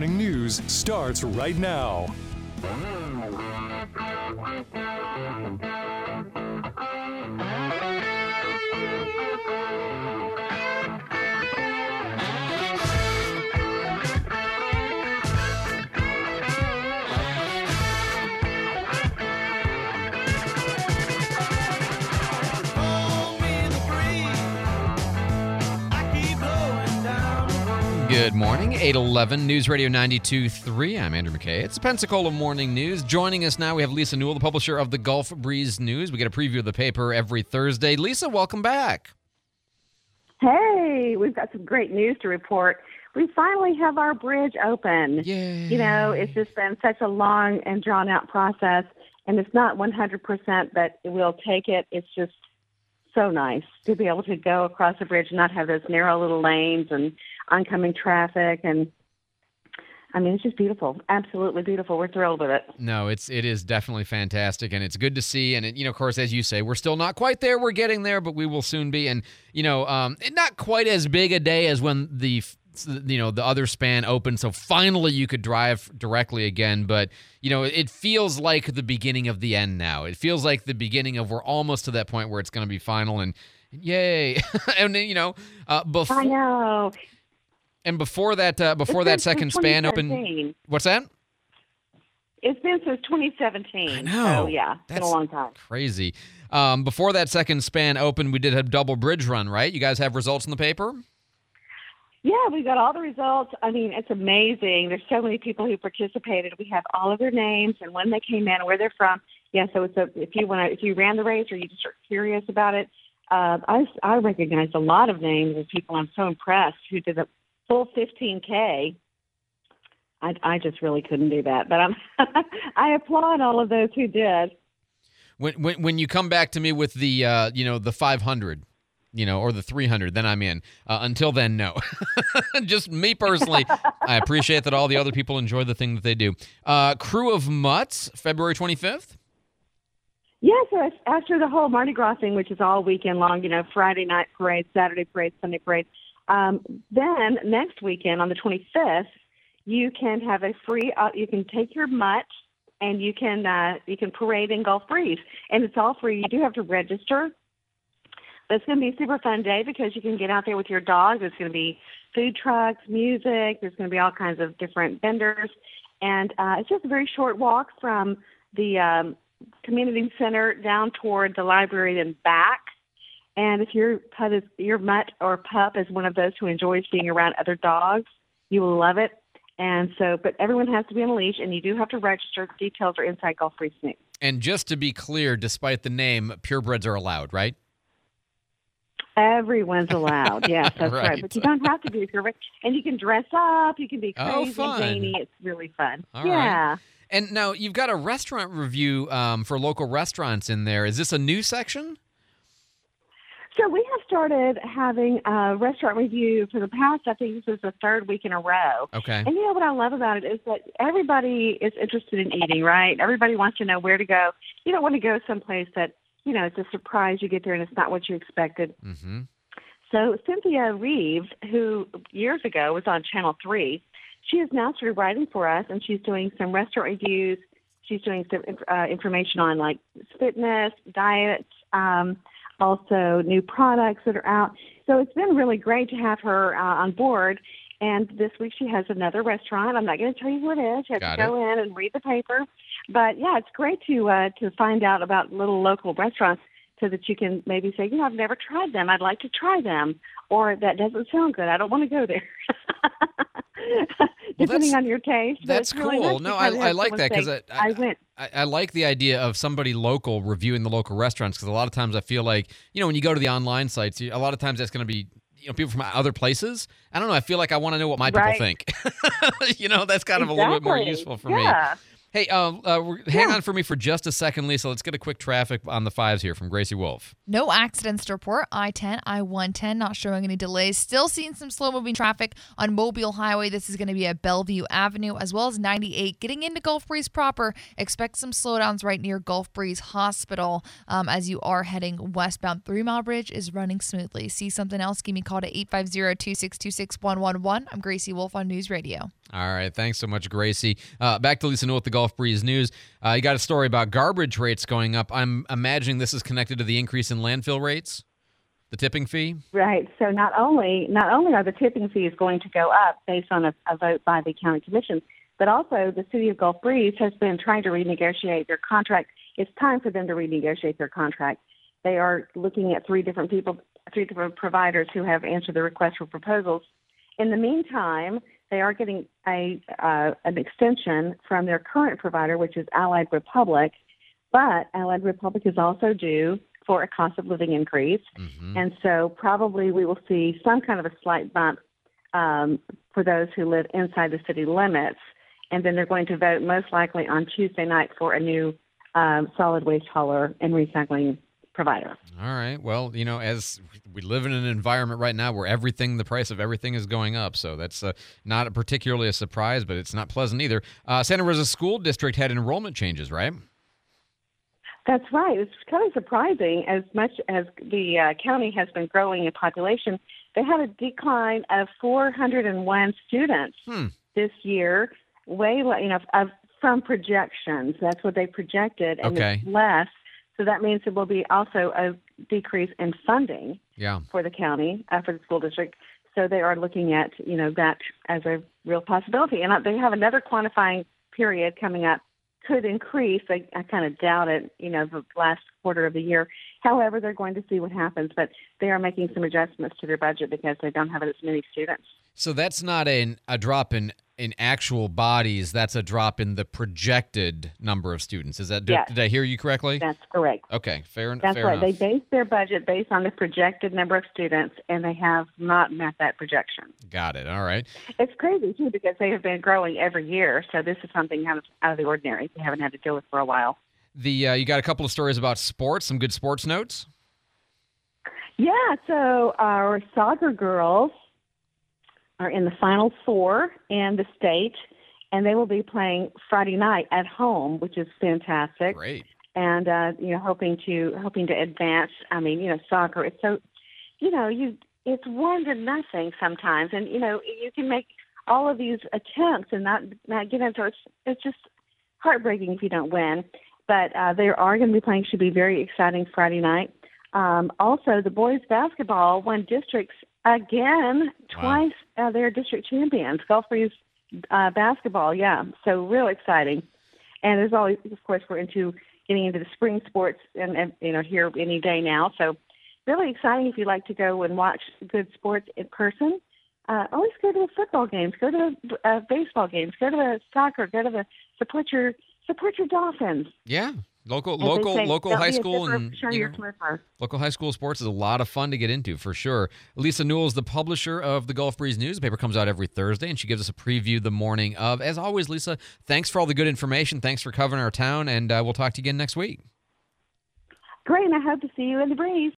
Morning News starts right now. Good morning, 811 News Radio 92.3. I'm Andrew McKay. It's the Pensacola Morning News. Joining us now, we have Lisa Newell, the publisher of the Gulf Breeze News. We get a preview of the paper every Thursday. Lisa, welcome back. Hey, we've got some great news to report. We finally have our bridge open. Yay. You know, it's just been such a long and drawn out process, and it's not 100%, but we'll take it. It's just so nice to be able to go across the bridge and not have those narrow little lanes and oncoming traffic and I mean, it's just beautiful, absolutely beautiful. We're thrilled with it. No, it's it is definitely fantastic, and it's good to see. And it, you know, of course, as you say, we're still not quite there. We're getting there, but we will soon be. And you know, um, not quite as big a day as when the you know the other span opened. So finally, you could drive directly again. But you know, it feels like the beginning of the end now. It feels like the beginning of we're almost to that point where it's going to be final. And yay! and you know, uh, before I know. And before that, uh, before that second span opened, what's that? It's been since 2017. I know. So, yeah, it's been That's a long time. Crazy. Um, before that second span opened, we did a double bridge run, right? You guys have results in the paper? Yeah, we got all the results. I mean, it's amazing. There's so many people who participated. We have all of their names and when they came in and where they're from. Yeah, so it's a, if you want to, if you ran the race or you just are curious about it, uh, I I recognized a lot of names of people. I'm so impressed who did a full 15k. I I just really couldn't do that, but I'm I applaud all of those who did. When when when you come back to me with the uh, you know the 500, you know, or the 300, then I'm in. Uh, until then, no. Just me personally. I appreciate that all the other people enjoy the thing that they do. Uh, Krewe of Mutts, February 25th. Yeah, so after the whole Mardi Gras thing, which is all weekend long, you know, Friday night parade, Saturday parade, Sunday parade. Um, then next weekend on the 25th, you can have a free. Uh, you can take your mutt and you can uh, you can parade in Gulf Breeze, and it's all free. You do have to register. But it's going to be a super fun day because you can get out there with your dog. There's going to be food trucks, music. There's going to be all kinds of different vendors, and uh, it's just a very short walk from the um, community center down toward the library and back. And if your pet is your mutt or pup is one of those who enjoys being around other dogs, you will love it. And so, but everyone has to be on a leash, and you do have to register. Details are inside Breeze News. And just to be clear, despite the name, purebreds are allowed, right? Everyone's allowed. Yes, that's right. Right. But you don't have to be if you're rich. And you can dress up. You can be Oh, crazy, fun. zany. It's really fun. All right. yeah. And now you've got a restaurant review um, for local restaurants in there. Is this a new section? So we have started having a restaurant review for the past. I think this is the third week in a row. Okay. And you know what I love about it is that everybody is interested in eating, right? Everybody wants to know where to go. You don't want to go someplace that, you know, it's a surprise. You get there and it's not what you expected. Mm-hmm. So Cynthia Reeves, who years ago was on Channel 3, she has now started writing for us and she's doing some restaurant reviews. She's doing some uh, information on like fitness, diets, um, also new products that are out. So it's been really great to have her uh, on board. And this week she has another restaurant. I'm not going to tell you what it is. You have Got to go in and read the paper. But yeah, it's great to uh, to find out about little local restaurants so that you can maybe say, you know, I've never tried them. I'd like to try them, or that doesn't sound good. I don't want to go there. Depending on your taste. That's it's really cool. nice No, I, I like that because say, I, I went. I, I like the idea of somebody local reviewing the local restaurants because a lot of times I feel like you know when you go to the online sites, a lot of times that's going to be you know people from other places. I don't know. I feel like I want to know what my Right. people think. you know, that's kind of a little bit more useful for me. Hey, uh, uh, hang Yeah. on for me for just a second, Lisa. Let's get a quick traffic on the fives here from Gracie Wolf. No accidents to report. I 10, I 110, not showing any delays. Still seeing some slow moving traffic on Mobile Highway. This is going to be at Bellview Avenue as well as 98. Getting into Gulf Breeze proper, expect some slowdowns right near Gulf Breeze Hospital um, as you are heading westbound. Three Mile Bridge is running smoothly. See something else? Give me a call to 850 262 6111. I'm Gracie Wolf on News Radio. All right. Thanks so much, Gracie. Uh, back to Lisa Newell with the Gulf Breeze News. Uh, you got a story about garbage rates going up. I'm imagining this is connected to the increase in landfill rates, the tipping fee. Right. So not only not only are the tipping fees going to go up based on a, a vote by the county commission, but also the city of Gulf Breeze has been trying to renegotiate their contract. It's time for them to renegotiate their contract. They are looking at three different people, three different providers who have answered the request for proposals. In the meantime, they are getting a uh, an extension from their current provider, which is Allied Republic. But Allied Republic is also due for a cost of living increase, Mm-hmm. and so probably we will see some kind of a slight bump um, for those who live inside the city limits. And then they're going to vote most likely on Tuesday night for a new um, solid waste hauler and recycling provider. All right. Well, you know, as we live in an environment right now where everything, the price of everything is going up. So that's uh, not particularly a surprise, but it's not pleasant either. Uh, Santa Rosa School District had enrollment changes, right? That's right. It's kind of surprising. As much as the uh, county has been growing in population, they had a decline of 401 students Hmm. this year, way you know of, from projections. That's what they projected, and Okay. it's less. So that means there will be also a decrease in funding Yeah. for the county uh, for the school district. So they are looking at you know that as a real possibility, and they have another quantifying period coming up. Could increase. I, I kind of doubt it. You know, the last quarter of the year. However, they're going to see what happens, but they are making some adjustments to their budget because they don't have as many students. So that's not an, a drop in, in actual bodies. That's a drop in the projected number of students. Is that did, Yes. did I hear you correctly? That's correct. okay, fair, That's fair right. enough. They base their budget based on the projected number of students, and they have not met that projection. Got it. All right. It's crazy too because they have been growing every year. So this is something out of, out of the ordinary. They haven't had to deal with for a while. The uh, you got a couple of stories about sports. Some good sports notes. Yeah. So our soccer girls are in the final four in the state, and they will be playing Friday night at home, which is fantastic. Great. and uh, you know, hoping to hoping to advance. I mean, you know, soccer. It's so, you know, you it's one to nothing sometimes, and you know, you can make all of these attempts and not not get into it. It's, it's just heartbreaking if you don't win. But uh, they are going to be playing. Should be very exciting Friday night. Um, also, the boys basketball won districts again Wow. twice. Uh, they're district champions. Gulf Breeze uh, basketball, yeah. So real exciting. And there's always, of course, we're into getting into the spring sports and, and you know here any day now. So really exciting if you like to go and watch good sports in person. Uh, always go to the football games, go to the uh, baseball games, go to the soccer, go to the support your support your Dolphins. Yeah. Local, As local, say, local high school and you know, local high school sports is a lot of fun to get into for sure. Lisa Newell is the publisher of the Gulf Breeze News. The paper comes out every Thursday, and she gives us a preview the morning of. As always, Lisa, thanks for all the good information. Thanks for covering our town, and uh, we'll talk to you again next week. Great, and I hope to see you in the breeze.